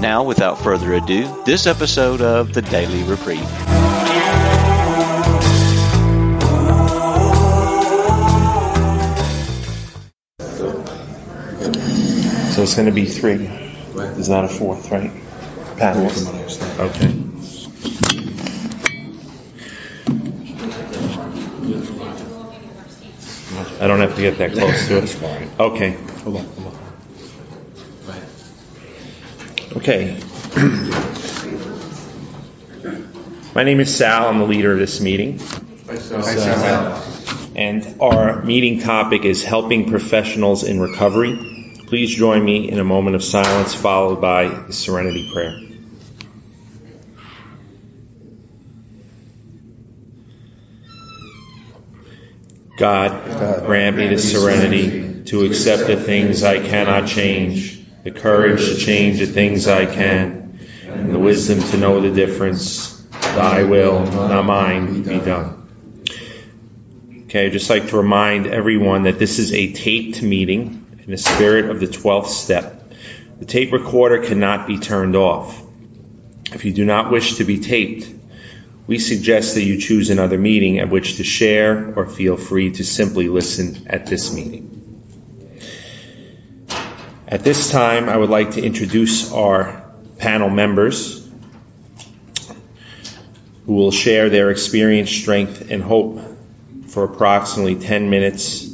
Now, without further ado, this episode of the Daily Reprieve. So it's going to be three. There's not a fourth, right? Panels. Okay. I don't have to get that close to it. Okay. Hold on, hold on. Okay. My name is Sal. I'm the leader of this meeting. And our meeting topic is helping professionals in recovery. Please join me in a moment of silence followed by the serenity prayer. God, grant me the serenity to accept the things I cannot change, the courage to change the things I can, and the wisdom to know the difference. Thy will, not mine, be done. Okay, I'd just like to remind everyone that this is a taped meeting in the spirit of the 12th step. The tape recorder cannot be turned off. If you do not wish to be taped, we suggest that you choose another meeting at which to share or feel free to simply listen at this meeting. At this time, I would like to introduce our panel members who will share their experience, strength, and hope for approximately 10 minutes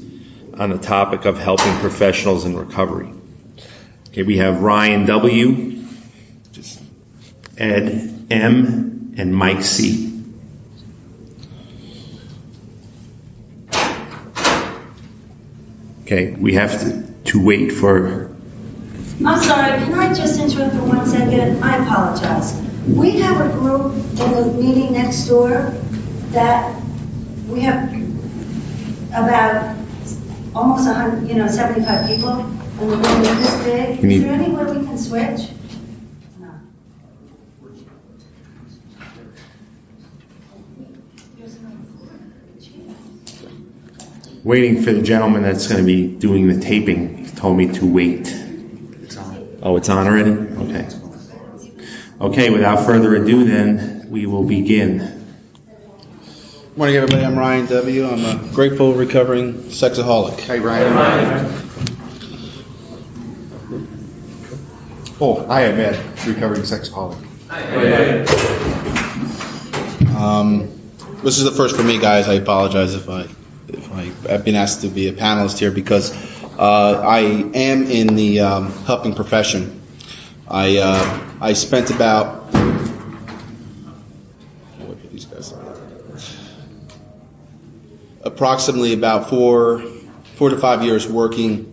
on the topic of helping professionals in recovery. Okay, we have Ryan W., Ed M., and Mike C. Okay, we have to, to wait for. I'm sorry, can I just interrupt for one second? I apologize. We have a group in the meeting next door that we have about almost a hundred, you know, 75 people, and the room is this big. Is there any way we can switch? No. Waiting for the gentleman that's going to be doing the taping. He told me to wait. Oh, it's on already? Okay. Okay, without further ado, then, we will begin. Morning, everybody. I'm Ryan W. I'm a grateful, recovering sexaholic. Hey, Ryan. Oh, I am Ed, recovering sexaholic. Um, this is the first for me, guys. I apologize if I if I, I've been asked to be a panelist here because uh, I am in the um, helping profession. I uh, I spent about approximately about four four to five years working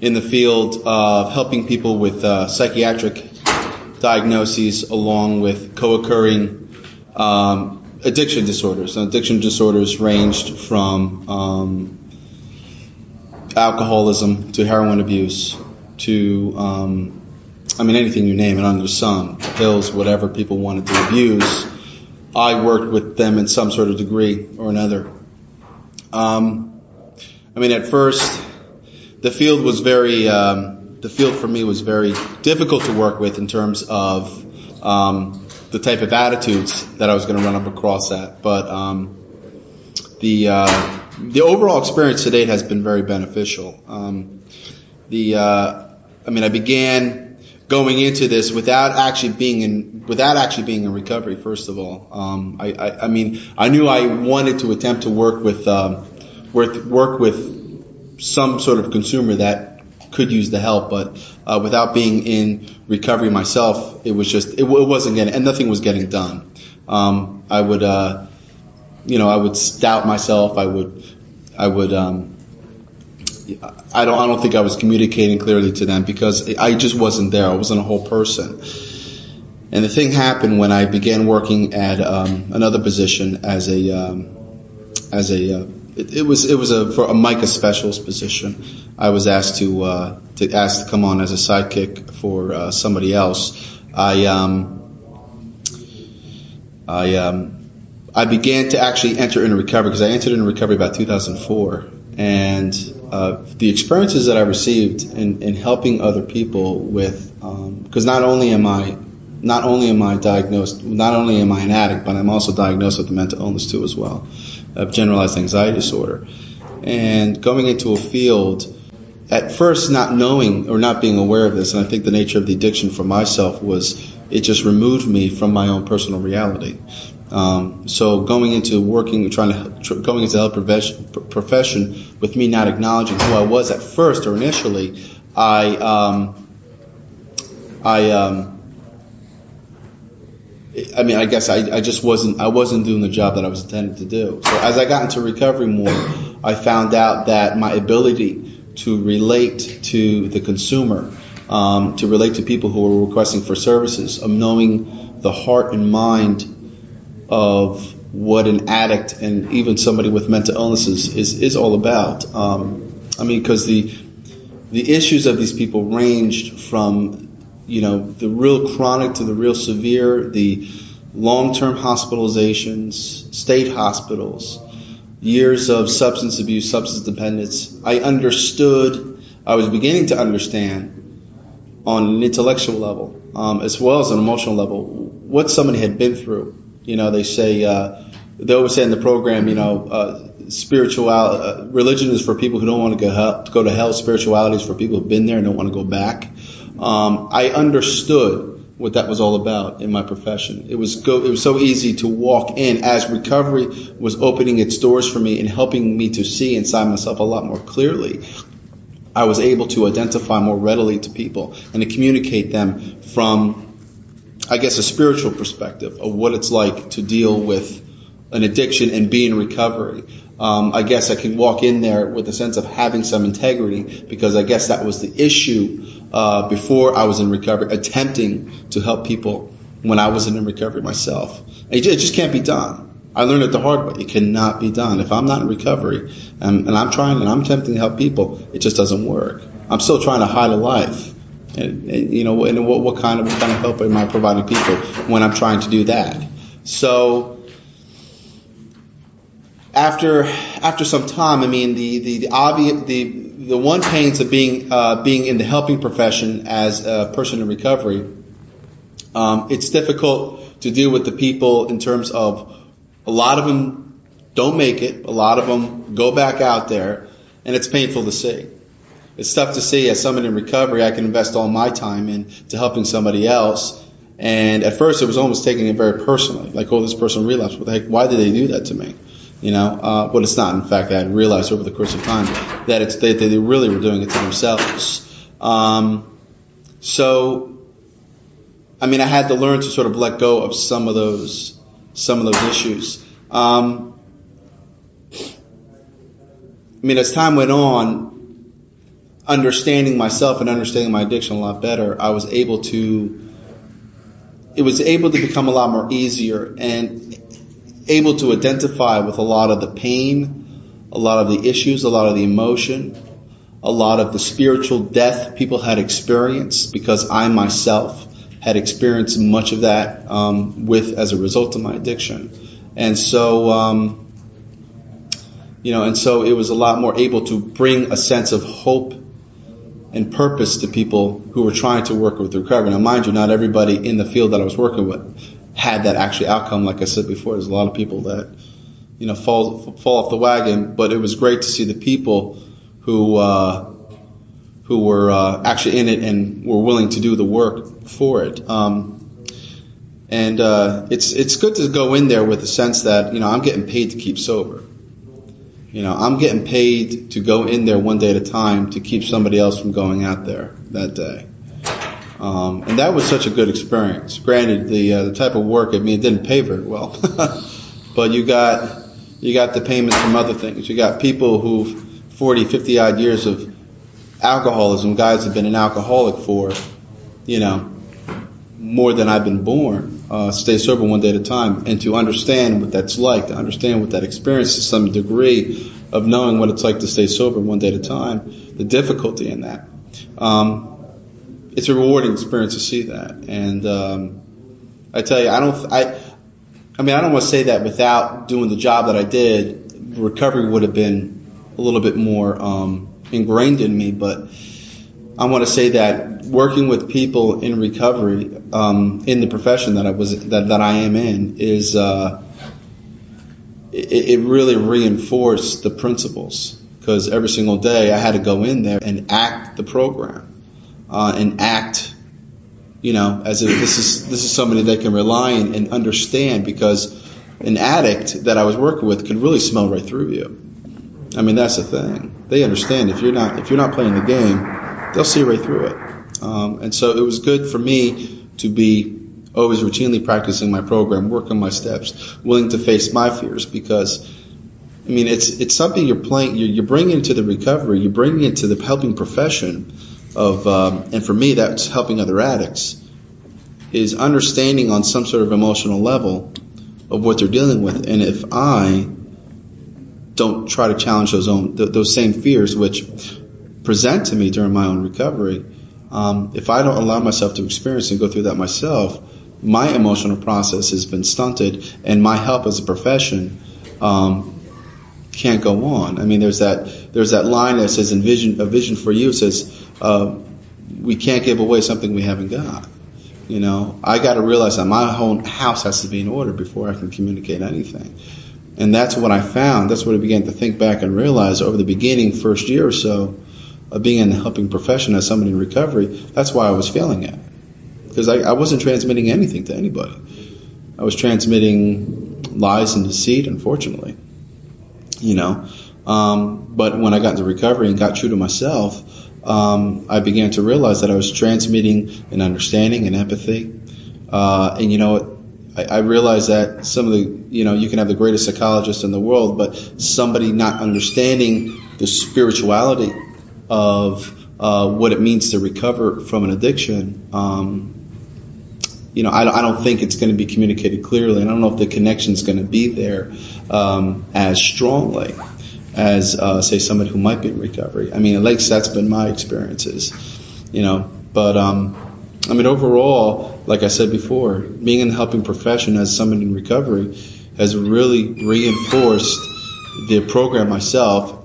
in the field of helping people with uh, psychiatric diagnoses along with co-occurring um, addiction disorders. And addiction disorders ranged from um, alcoholism to heroin abuse to, um, I mean, anything you name it under the sun, pills, whatever people wanted to abuse. I worked with them in some sort of degree or another. Um, I mean, at first, the field was very, um, the field for me was very difficult to work with in terms of um, the type of attitudes that I was going to run up across at. But um, the uh, the overall experience to date has been very beneficial. Um, the uh, I mean, I began going into this without actually being in without actually being in recovery. First of all, um, I, I, I mean, I knew I wanted to attempt to work with um, work work with some sort of consumer that could use the help, but uh, without being in recovery myself, it was just it, it wasn't getting and nothing was getting done. Um, I would, uh, you know, I would doubt myself. I would, I would. Um, I don't. I don't think I was communicating clearly to them because I just wasn't there. I wasn't a whole person. And the thing happened when I began working at um, another position as a um, as a uh, it, it, was it was a for a MICA specialist position. I was asked to uh, to asked to come on as a sidekick for uh, somebody else. I um, I um, I began to actually enter into recovery because I entered into recovery about 2004, and uh, the experiences that I received in, in helping other people with because um, not only am I not only am I diagnosed, not only am I an addict, but I'm also diagnosed with a mental illness too as well, of generalized anxiety disorder. And going into a field, at first not knowing or not being aware of this, and I think the nature of the addiction for myself was it just removed me from my own personal reality. Um, so going into working, trying to going into the health profession, profession with me not acknowledging who I was at first or initially, I um, I um, I mean, I guess I, I just wasn't I wasn't doing the job that I was intended to do. So as I got into recovery more, I found out that my ability to relate to the consumer, um, to relate to people who were requesting for services, of knowing the heart and mind of what an addict and even somebody with mental illnesses is is all about. Um, I mean, because the the issues of these people ranged from you know, the real chronic to the real severe, the long-term hospitalizations, state hospitals, years of substance abuse, substance dependence. I understood, I was beginning to understand on an intellectual level, um, as well as an emotional level, what somebody had been through. You know, they say, uh, they always say in the program, you know, uh, spiritual uh, religion is for people who don't want to go, to go to hell. Spirituality is for people who've been there and don't want to go back um, I understood what that was all about in my profession. It was go, it was so easy to walk in as recovery was opening its doors for me and helping me to see inside myself a lot more clearly. I was able to identify more readily to people and to communicate them from, I guess, a spiritual perspective of what it's like to deal with an addiction and be in recovery. Um, I guess I can walk in there with a sense of having some integrity because I guess that was the issue uh, before I was in recovery, attempting to help people when I wasn't in recovery myself. It just can't be done. I learned it the hard way. It cannot be done. If I'm not in recovery and, and I'm trying and I'm attempting to help people, it just doesn't work. I'm still trying to hide a life. And, and you know, and what, what kind of what kind of help am I providing people when I'm trying to do that? So after after some time, I mean, the the, the obvious the the one pains of being uh, being in the helping profession as a person in recovery, um, it's difficult to deal with the people in terms of a lot of them don't make it, a lot of them go back out there, and it's painful to see. It's tough to see as someone in recovery, I can invest all my time into helping somebody else. And at first, it was almost taking it very personally, like, oh, this person relapsed. What the heck? Why did they do that to me? You know, uh, but it's not. In fact, I realized over the course of time that it's they, they really were doing it to themselves. Um, so, I mean, I had to learn to sort of let go of some of those some of those issues. Um, I mean, as time went on, understanding myself and understanding my addiction a lot better, I was able to. It was able to become a lot more easier and able to identify with a lot of the pain, a lot of the issues, a lot of the emotion, a lot of the spiritual death people had experienced because I myself had experienced much of that um, with as a result of my addiction, and so um, you know, and so it was a lot more able to bring a sense of hope and purpose to people who were trying to work with recovery. Now, mind you, not everybody in the field that I was working with had that actually outcome. Like I said before, there's a lot of people that you know fall fall off the wagon, but it was great to see the people who uh, who were uh, actually in it and were willing to do the work for it. Um, and uh, it's it's good to go in there with the sense that you know I'm getting paid to keep sober. You know I'm getting paid to go in there one day at a time to keep somebody else from going out there that day. Um, and that was such a good experience. Granted, the uh, the type of work, I mean, it didn't pay very well, but you got you got the payments from other things. You got people who 40, 50 odd years of alcoholism, guys have been an alcoholic for, you know, more than I've been born. Uh, stay sober one day at a time, and to understand what that's like, to understand what that experience to some degree of knowing what it's like to stay sober one day at a time, the difficulty in that. Um, it's a rewarding experience to see that, and um, I tell you, I don't, I, I mean, I don't want to say that without doing the job that I did, recovery would have been a little bit more um, ingrained in me, but I want to say that working with people in recovery um, in the profession that I was that, that I am in is uh, it, it really reinforced the principles because every single day I had to go in there and act the program uh, and act you know as if this is this is somebody they can rely on and understand because an addict that I was working with could really smell right through you. I mean that's the thing. They understand if you're not if you're not playing the game they'll see right through it. Um, and so it was good for me to be always routinely practicing my program, working my steps, willing to face my fears because. I mean, it's it's something you're playing. You're, you're bringing into the recovery. You're bringing it to the helping profession of, um, and for me, that's helping other addicts. Is understanding on some sort of emotional level of what they're dealing with, and if I don't try to challenge those own those same fears, which present to me during my own recovery, um, if I don't allow myself to experience and go through that myself, my emotional process has been stunted, and my help as a profession um, can't go on. I mean, there's that there's that line that says, "Envision a vision for you." Says, uh, "We can't give away something we haven't got." You know, I got to realize that my whole house has to be in order before I can communicate anything. And that's what I found. That's what I began to think back and realize over the beginning first year or so of being in the helping profession as somebody in recovery, that's why I was failing at. Because I, I wasn't transmitting anything to anybody. I was transmitting lies and deceit, unfortunately. You know, um, but when I got into recovery and got true to myself, um, I began to realize that I was transmitting an understanding and empathy. Uh, and you know, I, I realized that some of the, you know, you can have the greatest psychologist in the world, but somebody not understanding the spirituality of uh, what it means to recover from an addiction, um, you know, I, I, don't think it's going to be communicated clearly, and I don't know if the connection is going to be there um, as strongly as, uh, say, somebody who might be in recovery. I mean, at least that's been my experiences, you know. But um, I mean, overall, like I said before, being in the helping profession as somebody in recovery has really reinforced the program myself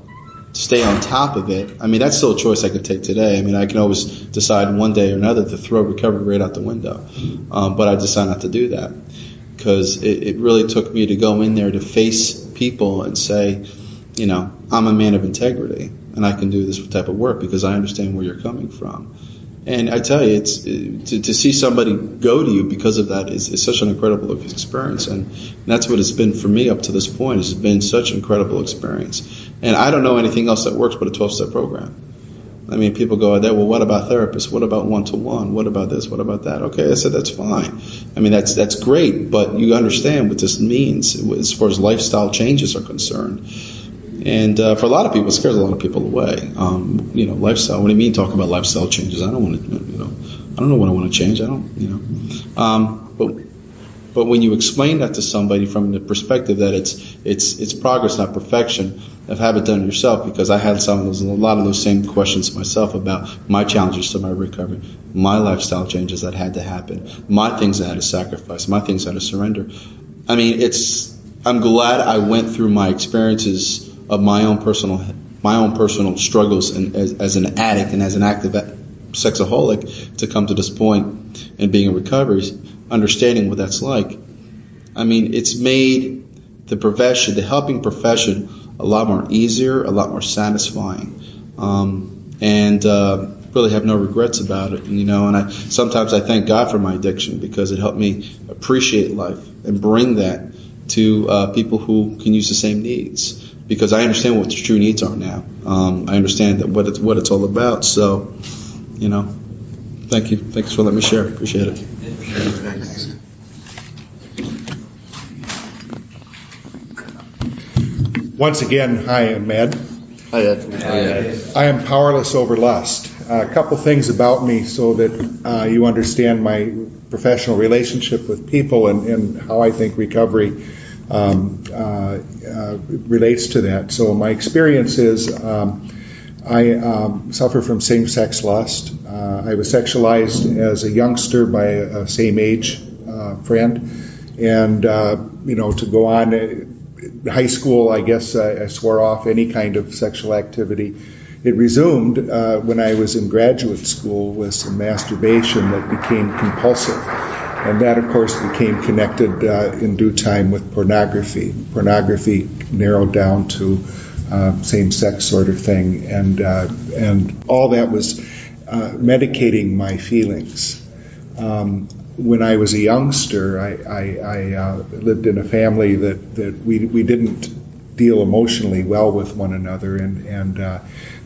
stay on top of it. I mean, that's still a choice I could take today. I mean, I can always decide one day or another to throw recovery right out the window. Um, but I decided not to do that because it, it really took me to go in there to face people and say, you know, I'm a man of integrity and I can do this type of work because I understand where you're coming from. And I tell you, it's to, to see somebody go to you because of that is, is such an incredible experience, and that's what it's been for me up to this point. It's been such an incredible experience, and I don't know anything else that works but a 12-step program. I mean, people go out there. Well, what about therapists? What about one-to-one? What about this? What about that? Okay, I said that's fine. I mean, that's that's great, but you understand what this means as far as lifestyle changes are concerned. And uh, for a lot of people, it scares a lot of people away. Um, you know, lifestyle. What do you mean talking about lifestyle changes? I don't want to, you know, I don't know what I want to change. I don't, you know. Um, but but when you explain that to somebody from the perspective that it's it's it's progress, not perfection, of have it done yourself, because I had some of those, a lot of those same questions myself about my challenges to my recovery, my lifestyle changes that had to happen, my things that I had to sacrifice, my things that I had to surrender. I mean, it's. I'm glad I went through my experiences of my own personal my own personal struggles and as, as an addict and as an active sexaholic to come to this point and being in recovery, understanding what that's like. I mean, it's made the profession, the helping profession, a lot more easier, a lot more satisfying, um, and uh, really have no regrets about it. You know, and I sometimes I thank God for my addiction because it helped me appreciate life and bring that to uh, people who can use the same needs because I understand what the true needs are now. Um, I understand that what it's what it's all about. So, you know, thank you. Thanks for letting me share. Appreciate it. Once again, hi, I'm Ed. Hi, Ed. I am powerless over lust. a couple things about me so that uh, you understand my professional relationship with people and, and how I think recovery um, uh, uh, relates to that. So, my experience is um, I um, suffer from same sex lust. Uh, I was sexualized as a youngster by a, a same age uh, friend. And, uh, you know, to go on high school, I guess I, I swore off any kind of sexual activity. It resumed uh, when I was in graduate school with some masturbation that became compulsive. And that, of course, became connected uh, in due time with pornography. Pornography narrowed down to uh, same-sex sort of thing, and uh, and all that was uh, medicating my feelings. Um, when I was a youngster, I, I, I uh, lived in a family that, that we, we didn't deal emotionally well with one another, and, and uh,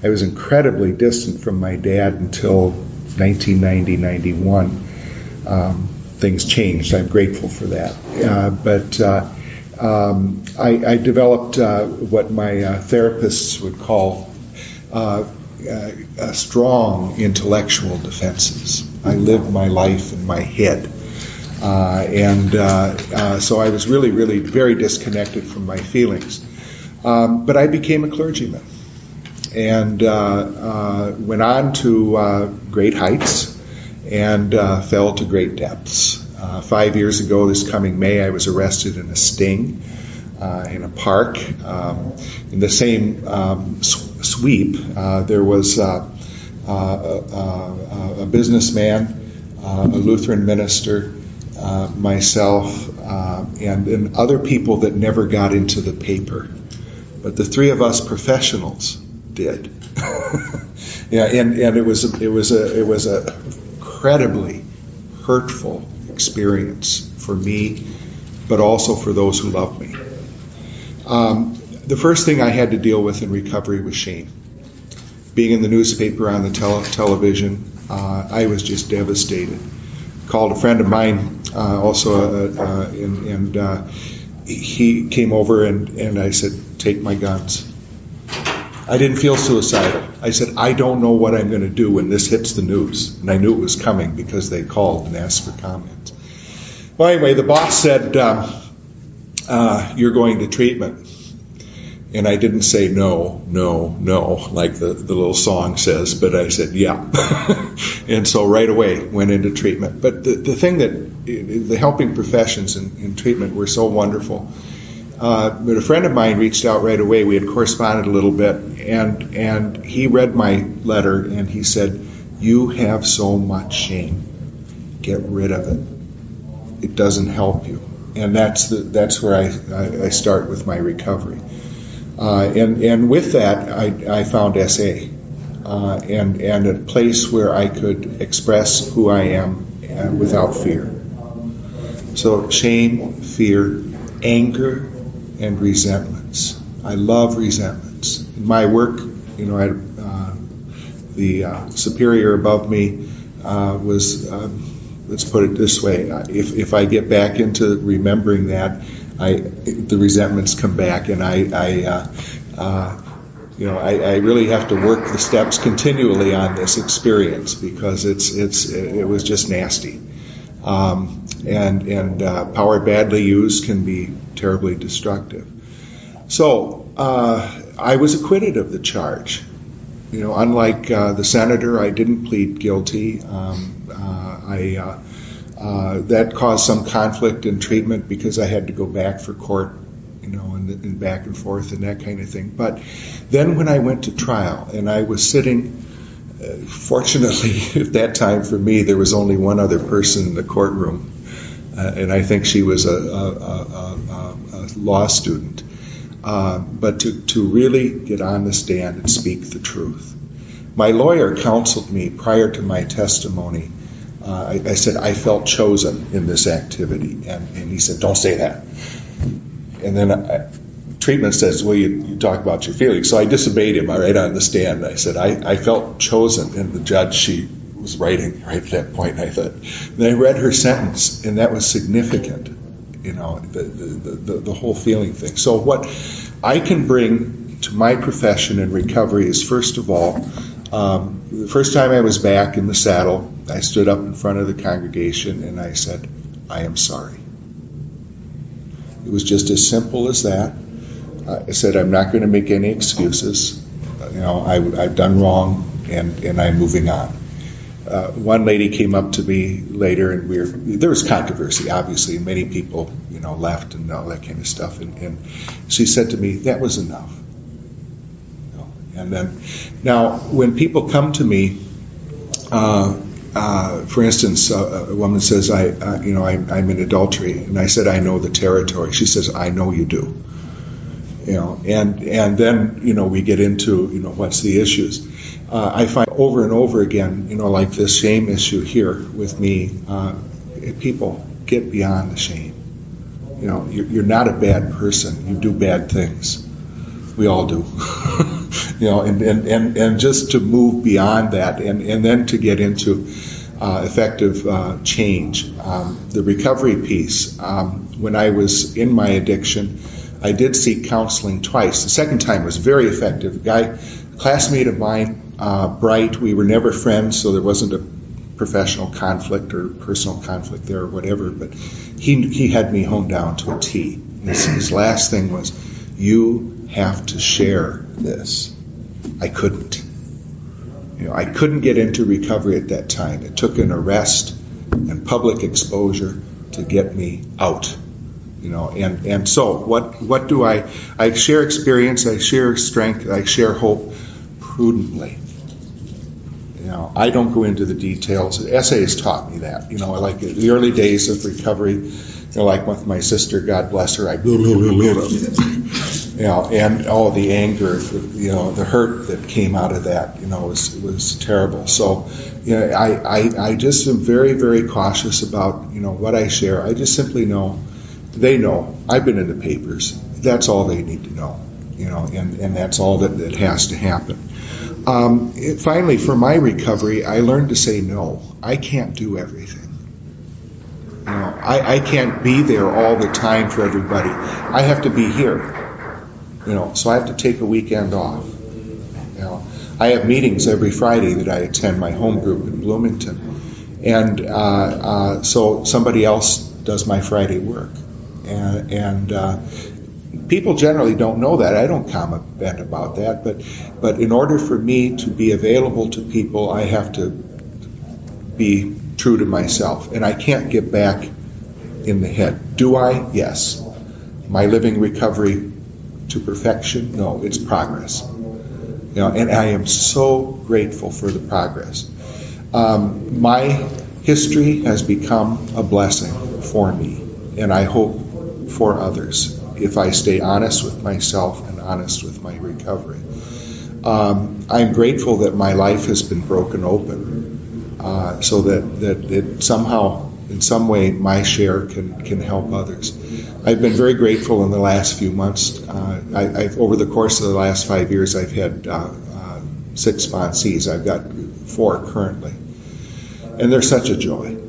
I was incredibly distant from my dad until 1990 91. Um, things changed. I'm grateful for that. Uh, but uh, um, I, I, developed uh, what my uh, therapists would call uh, strong intellectual defenses. I lived my life in my head. Uh, and uh, uh, so I was really, really very disconnected from my feelings. Um, but I became a clergyman and uh, uh, went on to great heights and fell to great depths. five years ago, this coming May, I was arrested in a sting in a park. Um, in the same um, sweep, there was a businessman, a Lutheran minister, uh, myself, uh, and, and other people that never got into the paper. But the three of us professionals did. yeah, and, and it was it was a it was a incredibly hurtful experience for me, but also for those who love me. Um, the first thing I had to deal with in recovery was shame being in the newspaper, on the tele- television, uh, I was just devastated. Called a friend of mine, uh, also, uh, uh and, and uh, he came over and, and I said, Take my guns. I didn't feel suicidal. I said, I don't know what I'm going to do when this hits the news. And I knew it was coming because they called and asked for comments. Well, anyway, the boss said, um, uh, You're going to treatment. And I didn't say no, no, no, like the, the little song says, but I said yeah. and so right away went into treatment. But the, the thing that the helping professions in, in treatment were so wonderful. Uh, but a friend of mine reached out right away. We had corresponded a little bit, and and he read my letter and he said, "You have so much shame. Get rid of it. It doesn't help you." And that's the that's where I, I, I start with my recovery. Uh, and, and with that, I, I found SA uh, and, and a place where I could express who I am uh, without fear. So, shame, fear, anger, and resentments. I love resentments. In my work, you know, I, uh, the uh, superior above me was, um, let's put it this way, if, if I get back into remembering that, I the resentments come back, and I, I uh, uh, you know, I, I, really have to work the steps continually on this experience because it's it's it was just nasty, um, and and uh, power badly used can be terribly destructive. So uh, I was acquitted of the charge. You know, unlike uh, the senator, I didn't plead guilty. Um, uh, I uh, that caused some conflict in treatment because I had to go back for court, you know, and, and, back and forth and that kind of thing. But then when I went to trial and I was sitting, uh, fortunately at that time for me, there was only one other person in the courtroom, uh, and I think she was a, a, a, a law student. Uh, but to, to really get on the stand and speak the truth. My lawyer counseled me prior to my testimony uh, I, I, said, I felt chosen in this activity. And, and he said, Don't say that. And then I, treatment says, Well, you, you, talk about your feelings. So I disobeyed him right on the stand. I said, I, I felt chosen. And the judge, she was writing right at that point. I thought, and I read her sentence, and that was significant, you know, the, the, the, the whole feeling thing. So what I can bring to my profession in recovery is first of all, um, the first time I was back in the saddle, I stood up in front of the congregation and I said, I am sorry. It was just as simple as that. I said, I'm not going to make any excuses. You know, I, have done wrong and, and I'm moving on. Uh, one lady came up to me later, and we were, there was controversy, obviously, and many people, you know, left and all that kind of stuff. And, and she said to me, "That was enough." And then, now when people come to me, uh, uh, for instance, a woman says, "I, uh, you know, I, I'm in adultery," and I said, "I know the territory." She says, "I know you do." You know, and and then you know we get into you know what's the issues uh, I find over and over again, you know, like this shame issue here with me, uh, people get beyond the shame. You know, you're, not a bad person. You do bad things. We all do. you know, and, and, and, and just to move beyond that and, and then to get into uh, effective uh, change. Um, the recovery piece, um, when I was in my addiction, I did seek counseling twice. The second time was very effective. A guy, classmate of mine, uh, bright. We were never friends, so there wasn't a professional conflict or personal conflict there or whatever. But he he had me honed down to a T. His, his last thing was, "You have to share this." I couldn't. You know, I couldn't get into recovery at that time. It took an arrest and public exposure to get me out. You know, and, and so what what do I I share experience, I share strength, I share hope prudently. You know, I don't go into the details. SA has taught me that. You know, like the early days of recovery, you know, like with my sister, God bless her, I, blah, blah, blah, you know, and all the anger, you know, the hurt that came out of that, you know, was was terrible. So, you know, I, I, I just am very, very cautious about, you know, what I share. I just simply know, they know. I've been in the papers. That's all they need to know, you know, and, and that's all that, that has to happen. Um, it, finally, for my recovery, I learned to say no. I can't do everything. You know, I, I can't be there all the time for everybody. I have to be here. You know, so I have to take a weekend off. You know, I have meetings every Friday that I attend my home group in Bloomington, and uh, uh, so somebody else does my Friday work, and, and uh, people generally don't know that. I don't comment about that, but but in order for me to be available to people, I have to be true to myself, and I can't get back in the head. Do I? Yes. My living recovery to perfection? No, it's progress. You know, and I am so grateful for the progress. Um, my history has become a blessing for me, and I hope for others if I stay honest with myself and honest with my recovery. Um, I'm grateful that my life has been broken open uh, so that, that it somehow, in some way, my share can, can help others. I've been very grateful in the last few months. Uh, I, have over the course of the last five years, I've had uh, uh six sponsees. I've got four currently. And they're such a joy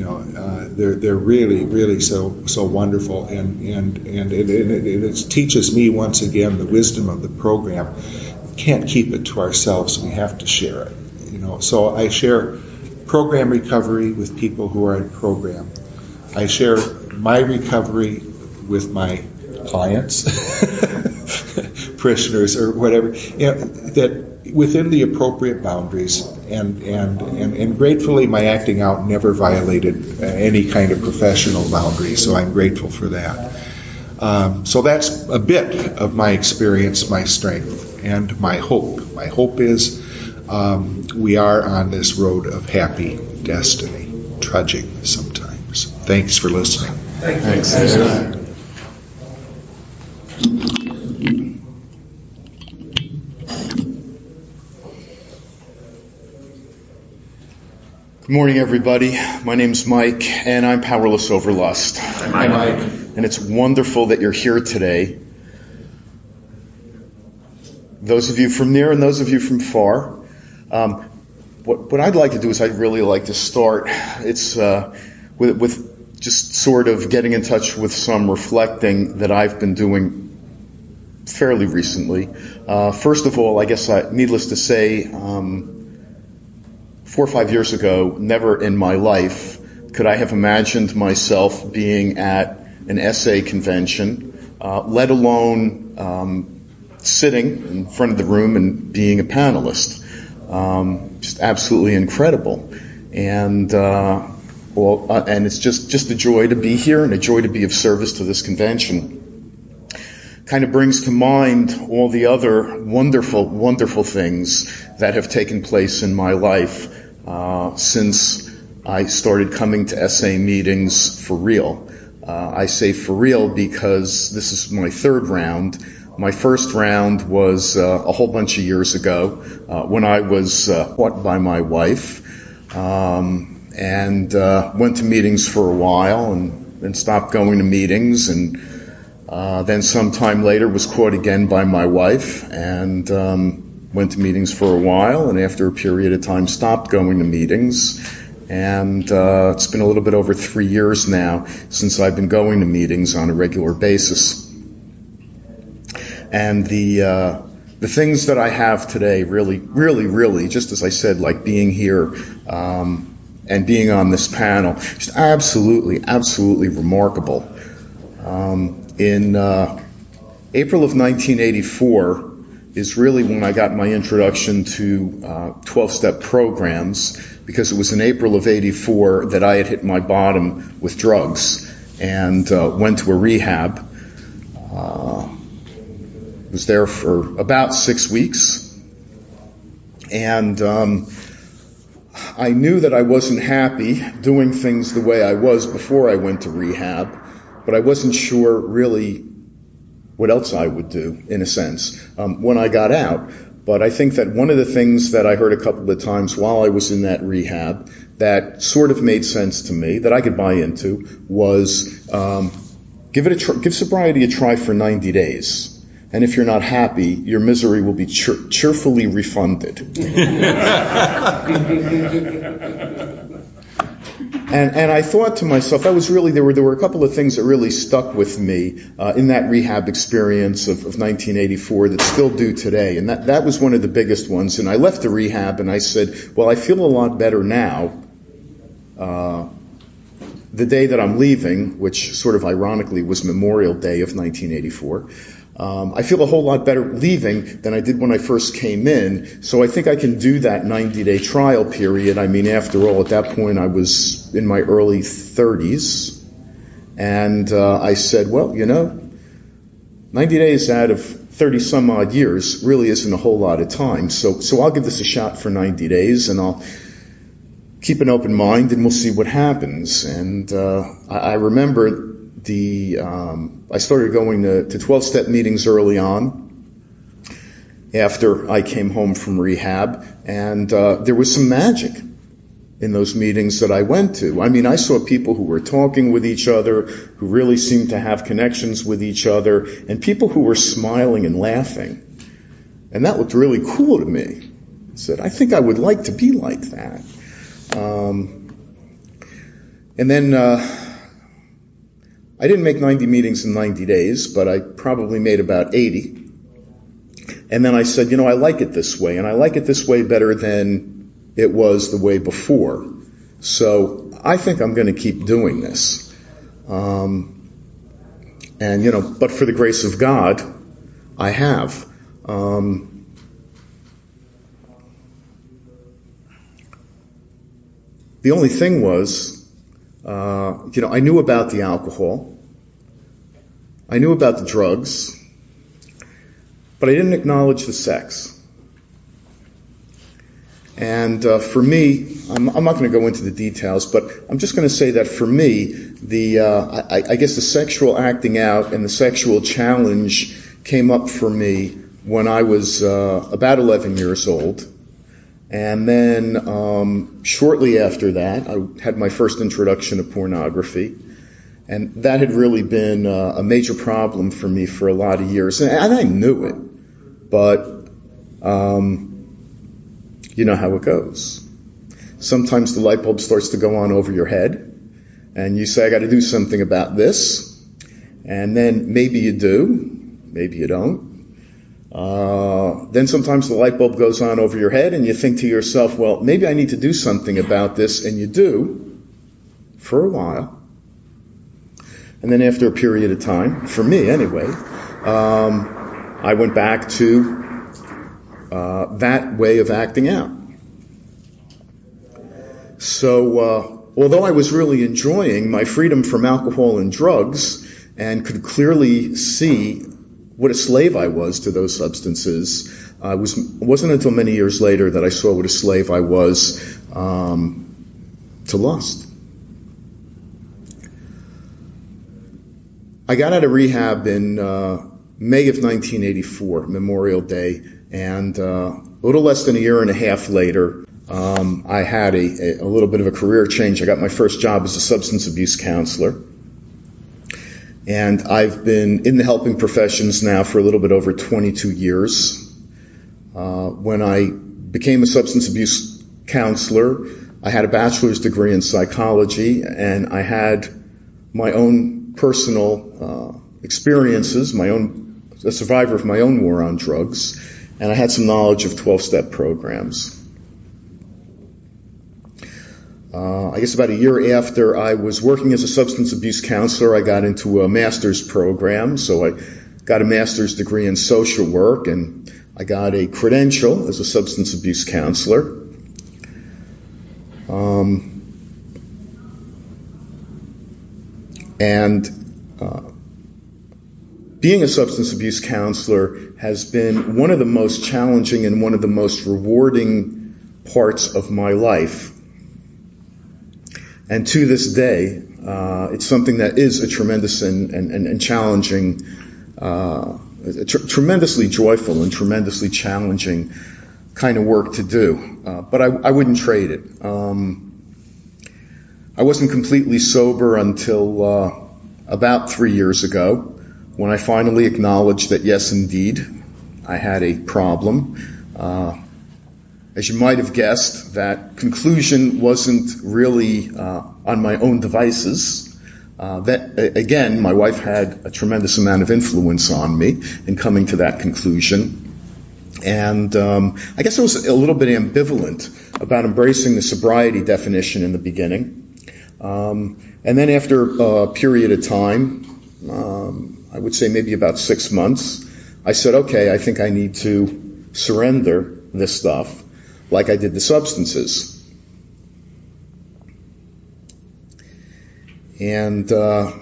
you know, uh, they're they're really really so so wonderful, and and and it, it, it, teaches me once again the wisdom of the program. We can't keep it to ourselves; we have to share it. You know, so I share program recovery with people who are in program. I share my recovery with my clients, parishioners, or whatever. You know, that within the appropriate boundaries, and, and, and, and gratefully, my acting out never violated any kind of professional boundary, so I'm grateful for that. Um, so that's a bit of my experience, my strength, and my hope. My hope is um, we are on this road of happy destiny, trudging sometimes. Thanks for listening. Thanks. Thanks. Good morning, everybody. My name's Mike, and I'm powerless over lust. Hi, Mike. And it's wonderful that you're here today. Those of you from near and those of you from far. Um, what, what, I'd like to do is I'd really like to start. It's uh, with, with just sort of getting in touch with some reflecting that I've been doing fairly recently. Uh, first of all, I guess, I, needless to say, um, four or five years ago, never in my life could I have imagined myself being at an SA convention, uh, let alone um, sitting in front of the room and being a panelist. Um, just absolutely incredible. And uh, well, uh, and it's just just a joy to be here and a joy to be of service to this convention kind of brings to mind all the other wonderful, wonderful things that have taken place in my life uh, since I started coming to SA meetings for real. Uh, I say for real because this is my third round. My first round was uh, a whole bunch of years ago uh, when I was uh, caught by my wife um, and uh, went to meetings for a while and, and stopped going to meetings and uh, then some time later was caught again by my wife and um, went to meetings for a while and after a period of time stopped going to meetings. And uh, it's been a little bit over three years now since I've been going to meetings on a regular basis. And the uh, the things that I have today really, really, really, just as I said, like being here um, and being on this panel, just absolutely, absolutely remarkable. Um, in uh, April of 1984 is really when I got my introduction to 12 uh, step programs because it was in April of 84 that I had hit my bottom with drugs and uh, went to a rehab. Uh, was there for about six weeks. And um, I knew that I wasn't happy doing things the way I was before I went to rehab but I wasn't sure really what else I would do, in a sense, um, when I got out. But I think that one of the things that I heard a couple of times while I was in that rehab that sort of made sense to me, that I could buy into, was um, give it a tr- give sobriety a try for 90 days. And if you're not happy, your misery will be cheer- cheerfully refunded. And, and I thought to myself, that was really, there were, there were a couple of things that really stuck with me uh, in that rehab experience of, of 1984 that still do today. And that, that was one of the biggest ones. And I left the rehab and I said, well, I feel a lot better now. Uh, the day that I'm leaving, which sort of ironically was Memorial Day of 1984, um, I feel a whole lot better leaving than I did when I first came in. So I think I can do that 90 day trial period. I mean, after all, at that point I was in my early 30s. And uh, I said, well, you know, 90 days out of 30 some odd years really isn't a whole lot of time. So, so I'll give this a shot for 90 days and I'll keep an open mind and we'll see what happens. And uh, I, I remember the um, I started going to, to 12 step meetings early on after I came home from rehab, and uh, there was some magic in those meetings that I went to. I mean, I saw people who were talking with each other, who really seemed to have connections with each other, and people who were smiling and laughing. And that looked really cool to me. I said, I think I would like to be like that. Um, and then uh, I didn't make 90 meetings in 90 days, but I probably made about 80. And then I said, you know, I like it this way, and I like it this way better than it was the way before. So I think I'm going to keep doing this. Um, and, you know, but for the grace of God, I have. Um, the only thing was, uh, you know, I knew about the alcohol. I knew about the drugs. But I didn't acknowledge the sex. And uh, for me, I'm, I'm not going to go into the details, but I'm just going to say that for me, the uh, I, I, guess the sexual acting out and the sexual challenge came up for me when I was uh, about 11 years old. And then um, shortly after that, I had my first introduction to pornography. And that had really been uh, a major problem for me for a lot of years. And, I knew it. But um, you know how it goes. Sometimes the light bulb starts to go on over your head. And you say, I got to do something about this. And then maybe you do. Maybe you don't. Uh, then sometimes the light bulb goes on over your head and you think to yourself, well, maybe I need to do something about this, and you do for a while. And then after a period of time, for me anyway, um, I went back to uh, that way of acting out. So, uh, although I was really enjoying my freedom from alcohol and drugs and could clearly see what a slave I was to those substances. Uh, it was, wasn't until many years later that I saw what a slave I was um, to lust. I got out of rehab in uh, May of 1984, Memorial Day, and uh, a little less than a year and a half later, um, I had a, a, little bit of a career change. I got my first job as a substance abuse counselor. And I've been in the helping professions now for a little bit over 22 years. Uh, when I became a substance abuse counselor, I had a bachelor's degree in psychology and I had my own personal uh, experiences, my own, a survivor of my own war on drugs, and I had some knowledge of 12 step programs. Uh, I guess about a year after I was working as a substance abuse counselor, I got into a master's program. So I got a master's degree in social work and I got a credential as a substance abuse counselor. Um, and uh, being a substance abuse counselor has been one of the most challenging and one of the most rewarding parts of my life. And to this day, uh, it's something that is a tremendous and, and, and challenging, uh, tr- tremendously joyful and tremendously challenging kind of work to do. Uh, but I, I, wouldn't trade it. Um, I wasn't completely sober until uh, about three years ago when I finally acknowledged that, yes, indeed, I had a problem. As you might have guessed, that conclusion wasn't really uh, on my own devices. Uh, that again, my wife had a tremendous amount of influence on me in coming to that conclusion. And um, I guess I was a little bit ambivalent about embracing the sobriety definition in the beginning. Um, and then after a period of time, um, I would say maybe about six months, I said, okay, I think I need to surrender this stuff like I did the substances. And uh,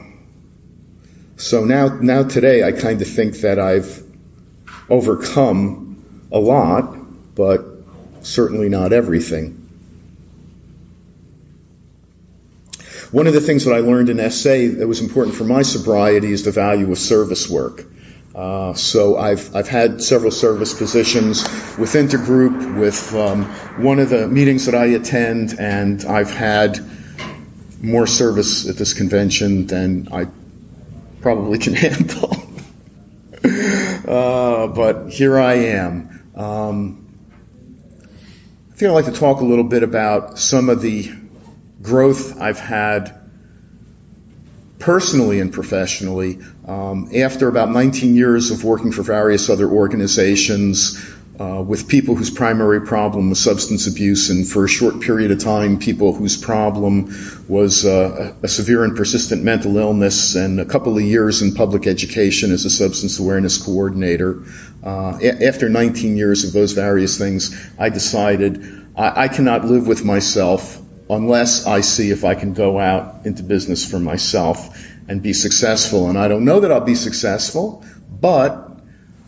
so now, now today, I kind of think that I've overcome a lot, but certainly not everything. One of the things that I learned in SA that was important for my sobriety is the value of service work. Uh, so I've I've had several service positions with Intergroup, with um, one of the meetings that I attend, and I've had more service at this convention than I probably can handle. uh, but here I am. Um, I think I'd like to talk a little bit about some of the growth I've had personally and professionally. Um, after about 19 years of working for various other organizations uh, with people whose primary problem was substance abuse, and for a short period of time, people whose problem was uh, a severe and persistent mental illness, and a couple of years in public education as a substance awareness coordinator. Uh, a- after 19 years of those various things, I decided I, I cannot live with myself unless I see if I can go out into business for myself and be successful. And I don't know that I'll be successful, but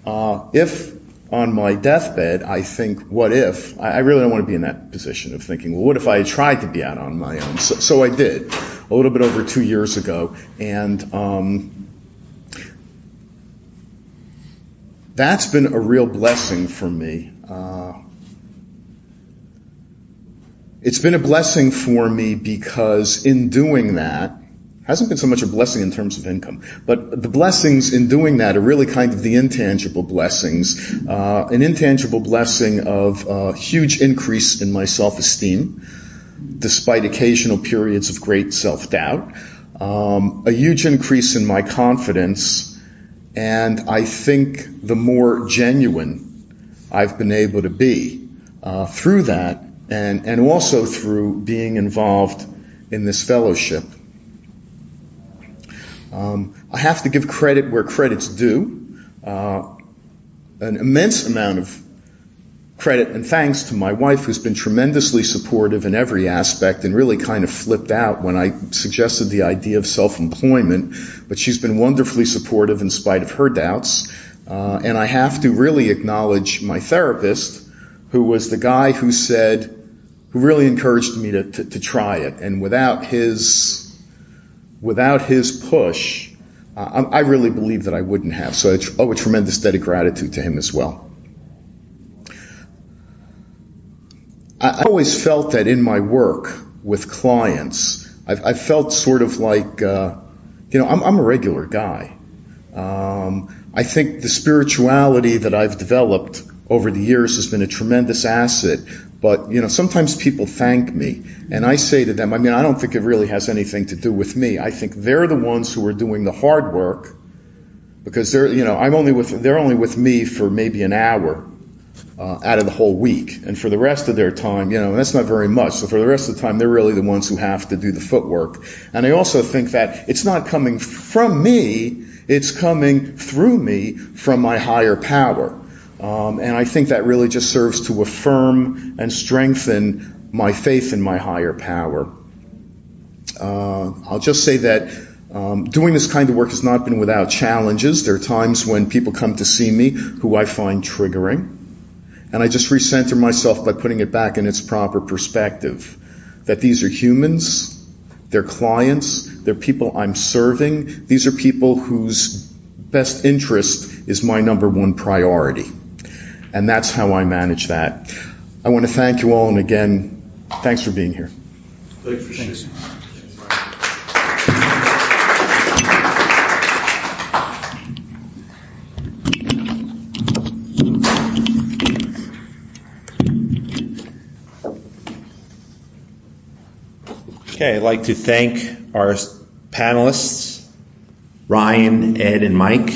uh, if on my deathbed I think, what if? I, I, really don't want to be in that position of thinking, well, what if I tried to be out on my own? So, so I did a little bit over two years ago, and um, that's been a real blessing for me. Uh, it's been a blessing for me because in doing that, hasn't been so much a blessing in terms of income, but the blessings in doing that are really kind of the intangible blessings. Uh, an intangible blessing of a huge increase in my self-esteem, despite occasional periods of great self-doubt. Um, a huge increase in my confidence and I think the more genuine I've been able to be uh, through that, and, and also through being involved in this fellowship. Um, I have to give credit where credit's due. Uh, an immense amount of credit and thanks to my wife, who's been tremendously supportive in every aspect and really kind of flipped out when I suggested the idea of self employment. But she's been wonderfully supportive in spite of her doubts. Uh, and I have to really acknowledge my therapist, who was the guy who said, who really encouraged me to, to, to try it. And without his, without his push, uh, I really believe that I wouldn't have. So I owe a tremendous debt of gratitude to him as well. I always felt that in my work with clients, I've felt sort of like, uh, you know, I'm, I'm, a regular guy. Um, I think the spirituality that I've developed over the years has been a tremendous asset. But, you know, sometimes people thank me and I say to them, I mean, I don't think it really has anything to do with me. I think they're the ones who are doing the hard work because they're, you know, I'm only with, they're only with me for maybe an hour uh, out of the whole week. And for the rest of their time, you know, that's not very much. So for the rest of the time, they're really the ones who have to do the footwork. And I also think that it's not coming from me, it's coming through me from my higher power. Um, and I think that really just serves to affirm and strengthen my faith in my higher power. Uh, I'll just say that um, doing this kind of work has not been without challenges. There are times when people come to see me who I find triggering. And I just recenter myself by putting it back in its proper perspective. That these are humans, they're clients, they're people I'm serving, these are people whose best interest is my number one priority. And that's how I manage that. I want to thank you all, and again, thanks for being here. Thanks. Okay, I'd like to thank our panelists, Ryan, Ed, and Mike,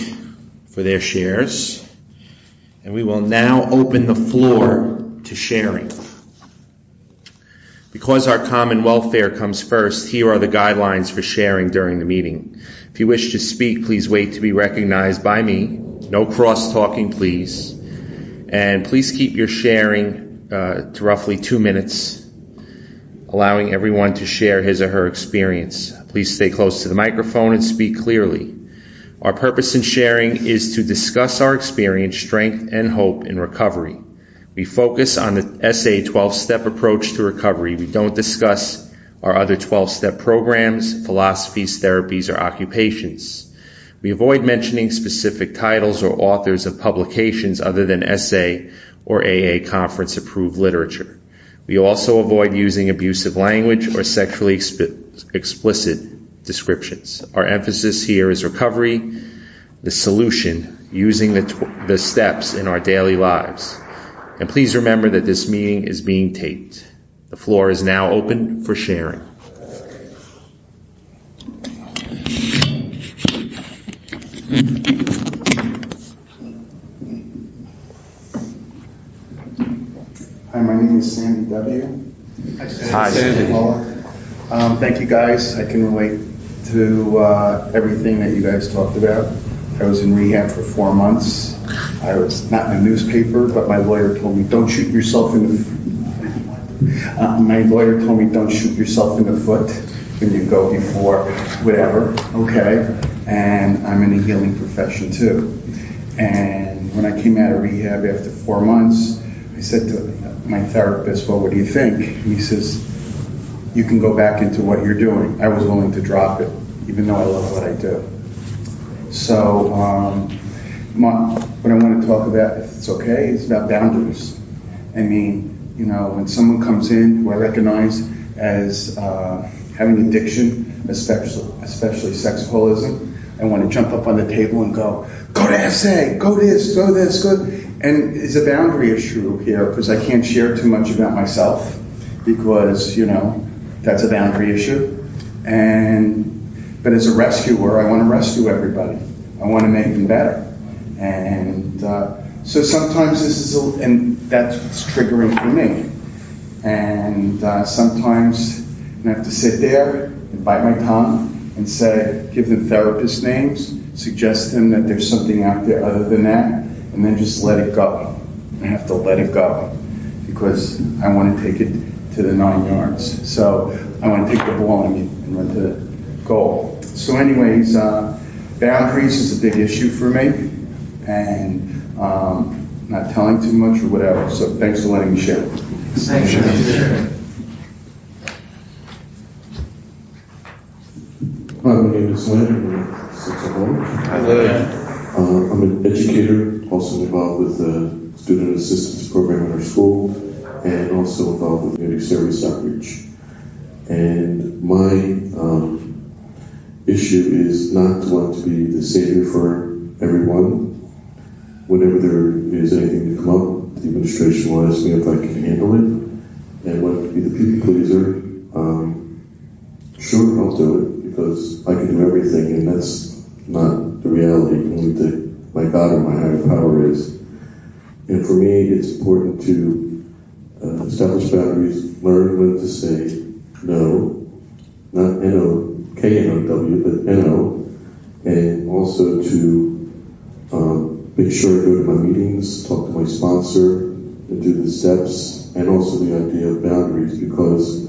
for their shares. And we will now open the floor to sharing. Because our common welfare comes first, here are the guidelines for sharing during the meeting. If you wish to speak, please wait to be recognized by me. No cross talking, please. And please keep your sharing uh, to roughly two minutes allowing everyone to share his or her experience. Please stay close to the microphone and speak clearly. Our purpose in sharing is to discuss our experience, strength, and hope in recovery. We focus on the SA 12 step approach to recovery. We don't discuss our other 12 step programs, philosophies, therapies, or occupations. We avoid mentioning specific titles or authors of publications other than SA or AA conference approved literature. We also avoid using abusive language or sexually exp- explicit descriptions. Our emphasis here is recovery, the solution, using the, tw- the steps in our daily lives. And please remember that this meeting is being taped. The floor is now open for sharing. Hi, my name is Sandy W. Hi, Sandy. Um, thank you, guys. I can relate to uh, everything that you guys talked about. I was in rehab for four months. I was not in a newspaper, but my lawyer told me, don't shoot yourself in the uh, my lawyer told me, don't shoot yourself in the foot when you go before whatever. Okay. And I'm in a healing profession too. And when I came out of rehab after four months, I said to my therapist, well, what do you think? he says, you can go back into what you're doing. I was willing to drop it, even though I love what I do. So, um, my, what I want to talk about, if it's okay, is about boundaries. I mean, you know, when someone comes in who I recognize as uh, having addiction, especially, especially sexaholism, I want to jump up on the table and go, go to SA, go this, go this, go. And it's a boundary issue here because I can't share too much about myself because, you know, that's a boundary issue. And but as a rescuer, I want to rescue everybody. I want to make them better. And uh, so sometimes this is, a, and that's what's triggering for me. And uh, sometimes I have to sit there and bite my tongue and say, give them therapist names, suggest them that there's something out there other than that, and then just let it go. I have to let it go because I want to take it to the nine yards. So I want to take the ball and, and run to the goal. So, anyways, uh, boundaries is a big issue for me, and um, not telling too much or whatever. So, thanks for letting me share. Thank you. Hi, my name is Lynn. I'm a sexaholic. Uh, I'm an educator, also involved with the student assistance program in our school, and also involved with community service outreach. And my um, issue is not to want to be the savior for everyone. Whenever there is anything to come up, the administration will ask me if I can handle it, and want to be the people pleaser. Um, sure, I'll do it because I can do everything, and that's not the reality. Only the, my God or my higher power is. And for me, it's important to uh, establish boundaries, learn when to say no, not N O K N O W, but N O, and also to um, make sure I go to my meetings, talk to my sponsor, and do the steps, and also the idea of boundaries because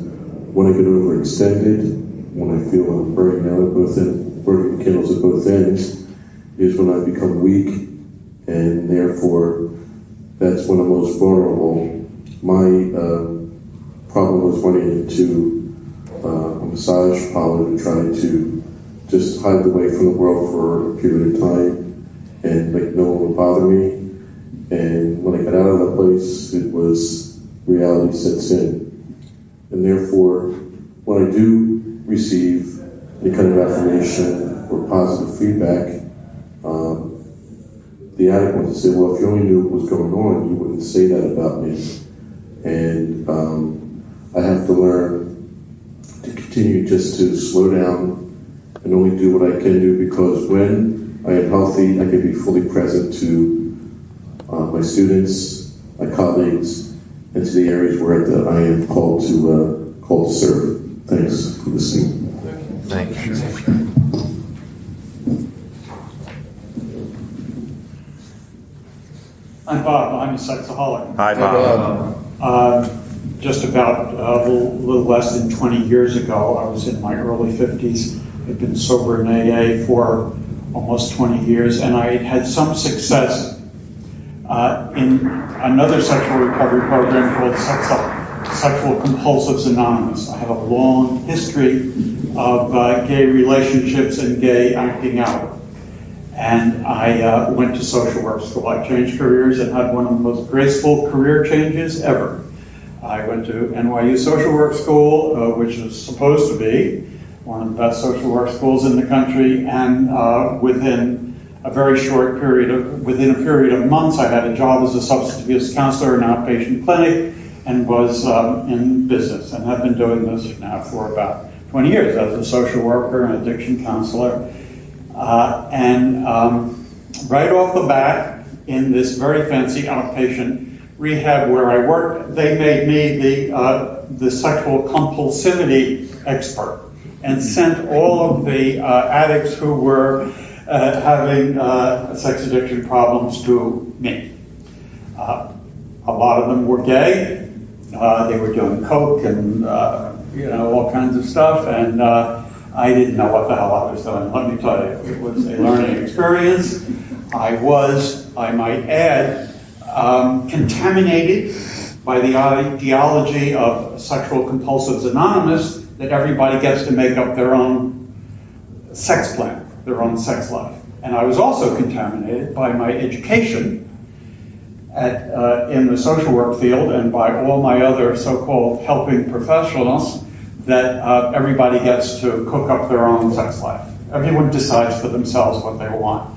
when I get overextended, when I feel I'm burning out at both ends, burning the candles at both ends, is when I become weak, and therefore that's when I'm most vulnerable. My uh, problem was running into uh, massage parlor to try to just hide away from the world for a period of time and make no one bother me. And when I got out of that place, it was reality sets in. And therefore, when I do receive any kind of affirmation or positive feedback, um, the addict wants to say, well, if you only knew what was going on, you wouldn't say that about me. And um, I have to learn continue just to slow down and only do what I can do because when I am healthy, I can be fully present to uh, my students, my colleagues, and to the areas where the, I am called to uh, called to serve. Thanks for listening. Thank you. I'm Bob. I'm a sexaholic. Hi, Bob. Uh, just about uh, a little, less than 20 years ago, I was in my early 50s. I'd been sober in AA for almost 20 years, and I had some success uh, in another sexual recovery program called Sexual, Sexual Compulsives Anonymous. I have a long history of uh, gay relationships and gay acting out. And I uh, went to social work school. I changed careers and had one of the most graceful career changes ever. I went to NYU Social Work School, uh, which is supposed to be one of the best social work schools in the country, and uh, within a very short period of, within a period of months, I had a job as a substance abuse counselor in an outpatient clinic and was um, in business and have been doing this now for about 20 years as a social worker and addiction counselor. Uh, and um, right off the bat, in this very fancy outpatient rehab where I worked, they made me the, uh, the sexual compulsivity expert and sent all of the uh, addicts who were uh, having uh, sex addiction problems to me. Uh, a lot of them were gay. they were doing coke and you know all kinds of stuff, and I didn't know what the hell I was doing. Let me tell you, it was a learning experience. I was, I might add, um, contaminated by the ideology of Sexual Compulsives Anonymous that everybody gets to make up their own sex plan, their own sex life. And I was also contaminated by my education at, uh, in the social work field and by all my other so-called helping professionals that uh, everybody gets to cook up their own sex life. Everyone decides for themselves what they want.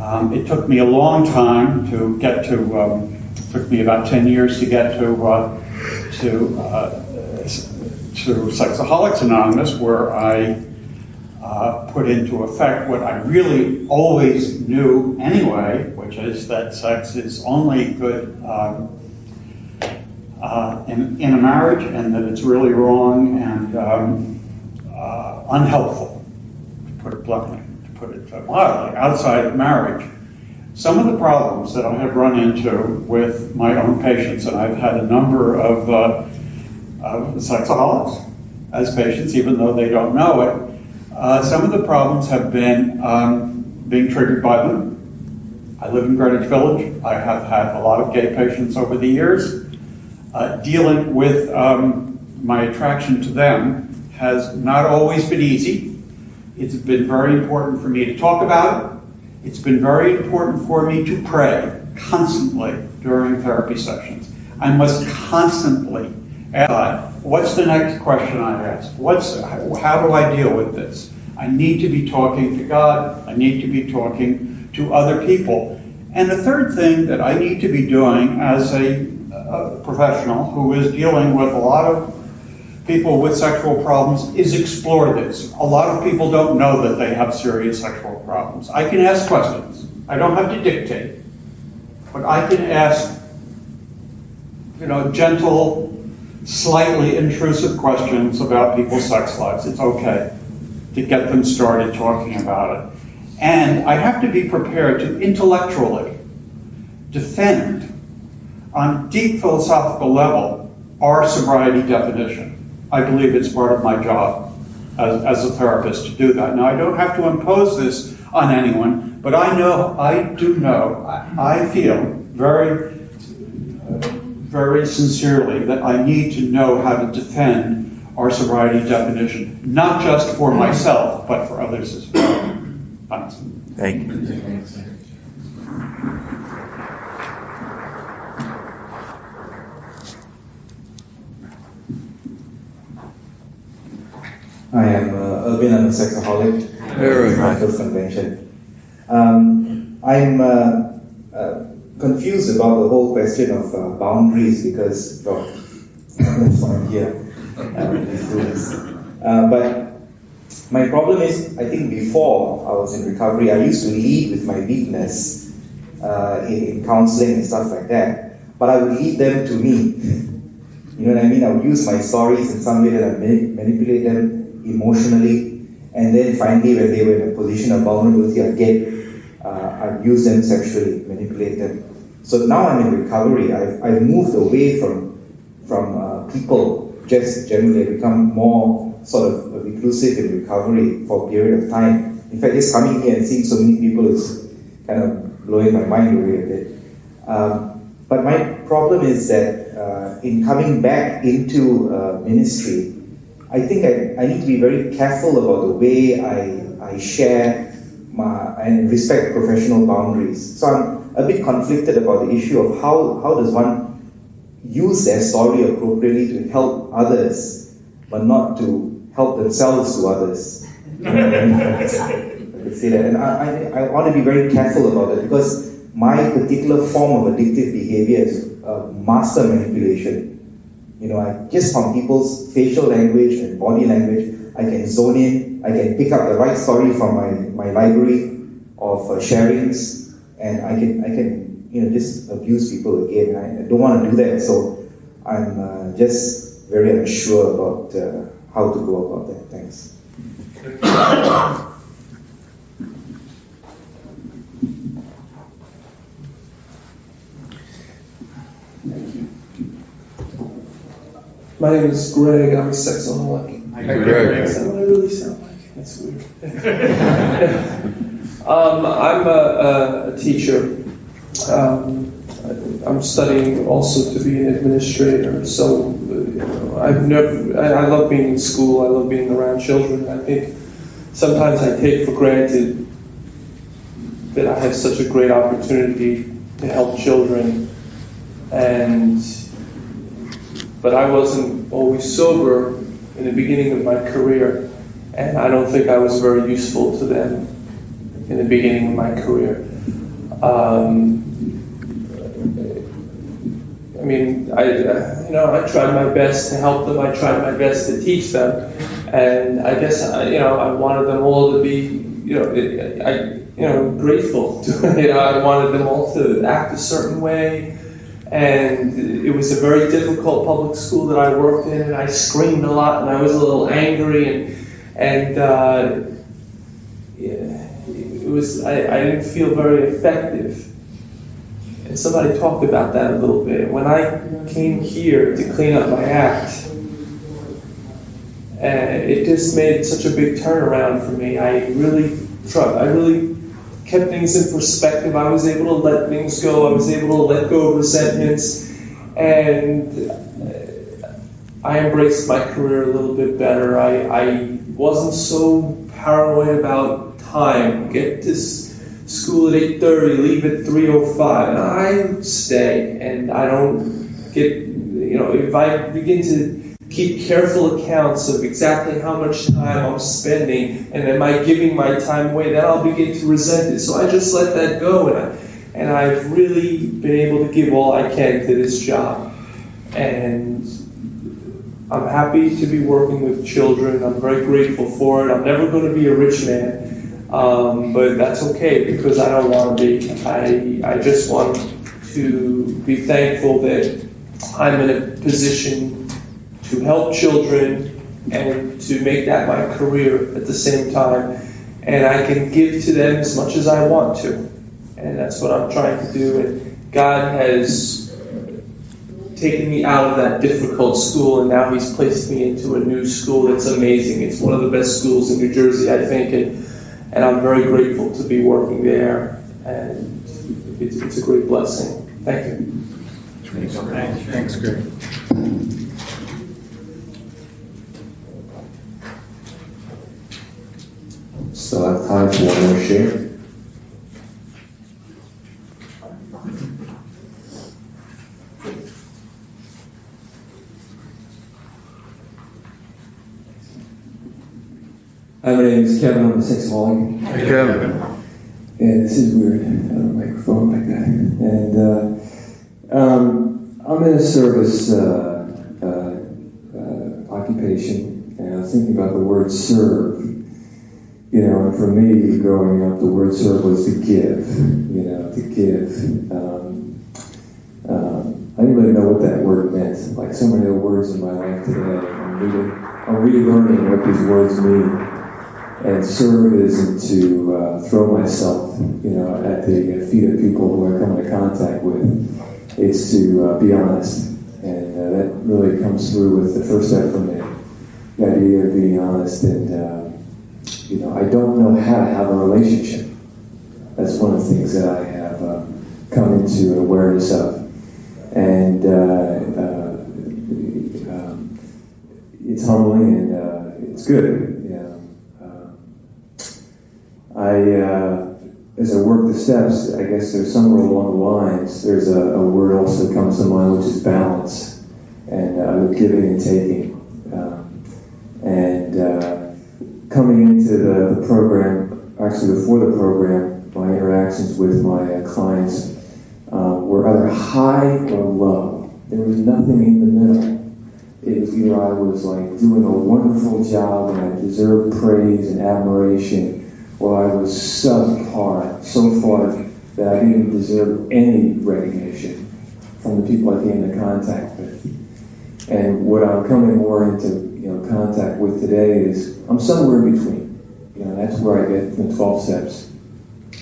Um, it took me a long time to get to. Um, took me about ten years to get to uh, to uh, to Sexaholics Anonymous, where I uh, put into effect what I really always knew anyway, which is that sex is only good um, uh, in, in, a marriage and that it's really wrong and um, uh, unhelpful, to put it bluntly, put it mildly, outside of marriage. Some of the problems that I have run into with my own patients, and I've had a number of, uh, of as patients, even though they don't know it, uh, some of the problems have been um, being triggered by them. I live in Greenwich Village. I have had a lot of gay patients over the years. Uh, dealing with um, my attraction to them has not always been easy. It's been very important for me to talk about it. It's been very important for me to pray constantly during therapy sessions. I must constantly ask What's the next question I ask? What's, how do I deal with this? I need to be talking to God. I need to be talking to other people. And the third thing that I need to be doing as a, a professional who is dealing with a lot of people with sexual problems is explore this. A lot of people don't know that they have serious sexual problems. I can ask questions. I don't have to dictate. But I can ask, you know, gentle, slightly intrusive questions about people's sex lives. It's okay to get them started talking about it. And I have to be prepared to intellectually defend on deep philosophical level our sobriety definition. I believe it's part of my job as, as a therapist to do that. Now, I don't have to impose this on anyone, but I know, I do know, I, I feel very very sincerely that I need to know how to defend our sobriety definition, not just for myself, but for others as well. Thanks. Thank you. I am uh, Irvin, I'm a sexaholic. Very. Convention. Um, I'm uh, uh, confused about the whole question of uh, boundaries because well, that's why I'm here uh, uh, but my problem is, I think before I was in recovery, I used to lead with my weakness uh, in, in counseling and stuff like that. But I would lead them to me. You know what I mean? I would use my stories in some way that I manipulate them emotionally, and then finally, when they were in a position of vulnerability, again, uh, I'd use them sexually, manipulate them. So now I'm in recovery. I've, I've moved away from, from uh, people just generally. I've become more sort of reclusive in recovery for a period of time. In fact, just coming here and seeing so many people is kind of blowing my mind away a bit. Um, but my problem is that uh, in coming back into uh, ministry, I think I, I need to be very careful about the way I, I share my, and respect professional boundaries. So I'm a bit conflicted about the issue of how, how does one use their story appropriately to help others, but not to help themselves to others. I could say that. And I, I, I want to be very careful about it because my particular form of addictive behavior is uh, master manipulation. You know, I just from people's facial language and body language, I can zone in, I can pick up the right story from my, my library of uh, sharings, and I can I can you know just abuse people again. I, I don't want to do that, so I'm uh, just very unsure about uh, how to go about that. Thanks. My name is Greg. I'm a sexaholic. Hi, Greg. Is that what I really sound like? That's weird. Um, I'm a, a teacher. Um, I'm studying also to be an administrator. So you know, I've never. I, I, love being in school. I love being around children. I think sometimes I take for granted that I have such a great opportunity to help children, and but I wasn't always sober in the beginning of my career, and I don't think I was very useful to them in the beginning of my career. Um, I mean, I, uh, you know, I tried my best to help them. I tried my best to teach them, and I guess, I, you know, I wanted them all to be, you know, I, you know, grateful. To, you know, I wanted them all to act a certain way, and it was a very difficult public school that I worked in, and I screamed a lot, and I was a little angry, and and uh, it was I, I didn't feel very effective. And somebody talked about that a little bit. When I came here to clean up my act, uh, it just made such a big turnaround for me. I really tried. I really kept things in perspective. I was able to let things go. I was able to let go of resentments, and uh, I embraced my career a little bit better. I, I wasn't so paranoid about time. Get this school at 8.30, leave at 3.05. I stay and I don't get, you know, if I begin to keep careful accounts of exactly how much time I'm spending and am I giving my time away, then I'll begin to resent it. So I just let that go and, I, and I've really been able to give all I can to this job. And I'm happy to be working with children. I'm very grateful for it. I'm never going to be a rich man. Um, but that's okay because I don't want to be. I, I just want to be thankful that I'm in a position to help children and to make that my career at the same time. And I can give to them as much as I want to. And that's what I'm trying to do. And God has taken me out of that difficult school, and now He's placed me into a new school that's amazing. It's one of the best schools in New Jersey, I think. And and I'm very grateful to be working there, and it's, it's a great blessing. Thank you. Thanks, Greg. Still have time for one more share. Hi, my name is Kevin. I'm a sexaholic. Hey, Kevin. And this is weird. I have a microphone like that. And uh, um, I'm in a service uh, uh, uh, occupation, and I was thinking about the word serve. You know, and for me, growing up, the word serve was to give. You know, to give. Um, um, I didn't really know what that word meant. Like so many of the words in my life today, I'm, really, I'm relearning what these words mean and serve isn't to uh, throw myself, you know, at the feet of people who I come into contact with. It's to uh, be honest, and uh, that really comes through with the first step for me. The idea of being honest, and uh, you know, I don't know how to have a relationship. That's one of the things that I have uh, come into an awareness of, and uh, um, it's humbling and it's good I, uh, as I work the steps, I guess there's somewhere along the lines, there's a, a word also comes to mind, which is balance, and uh, giving and taking. Um, and uh, coming into the, the, program, actually before the program, my interactions with my uh, clients uh, were either high or low. There was nothing in the middle. It was either I was like doing a wonderful job and I deserved praise and admiration, or I was subpar so far that I didn't deserve any recognition from the people I came into contact with. And what I'm coming more into you know contact with today is I'm somewhere in between. You know, that's where I get the 12 steps.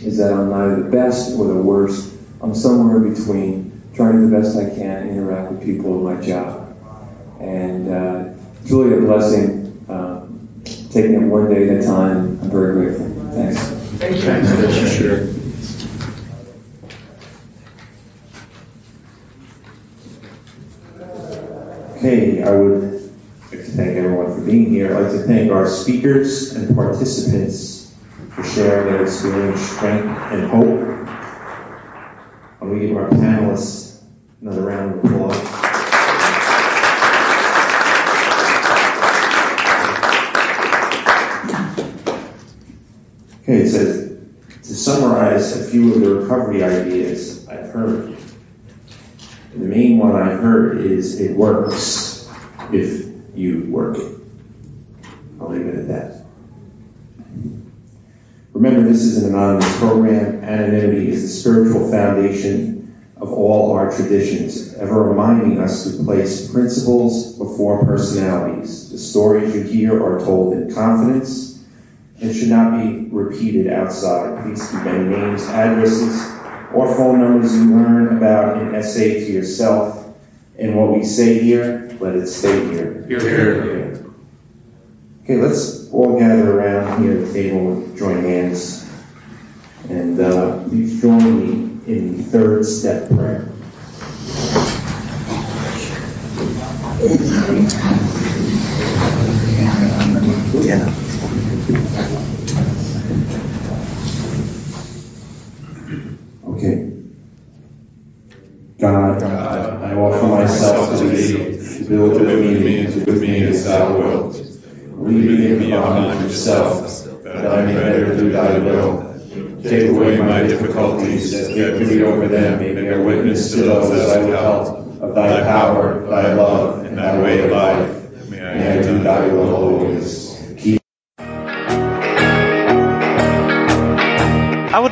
Is that I'm neither the best or the worst. I'm somewhere in between, trying to do the best I can, interact with people in my job. And uh, it's really a blessing, um, taking it one day at a time. I'm very grateful. Thanks. Thank you. Thanks, sure. Okay, I would like thank everyone for being here. I'd like to thank our speakers and participants for sharing their experience, strength, and hope. I'm going to give our panelists another round of applause. Okay, it says, to summarize a few of the recovery ideas I've heard. The main one I heard is it works if you work it. I'll leave it at that. Remember, this is an anonymous program. Anonymity is the spiritual foundation of all our traditions, ever reminding us to place principles before personalities. The stories you hear are told in confidence and should not be repeated outside. Please keep any names, addresses, or phone numbers you learn about in SA to yourself. And what we say here, let it stay here. Here, here. Okay, let's all gather around here at the table and join hands. And uh, please join me in the third step prayer. Yeah. Okay. God, I offer myself to thee, build with me and to with me as thou wilt. Lead me upon yourself, that I may better do thy will. Take away my difficulties, give me over them, may bear witness to those that I will help of thy power, thy love, and thy way of life. May I do thy will always.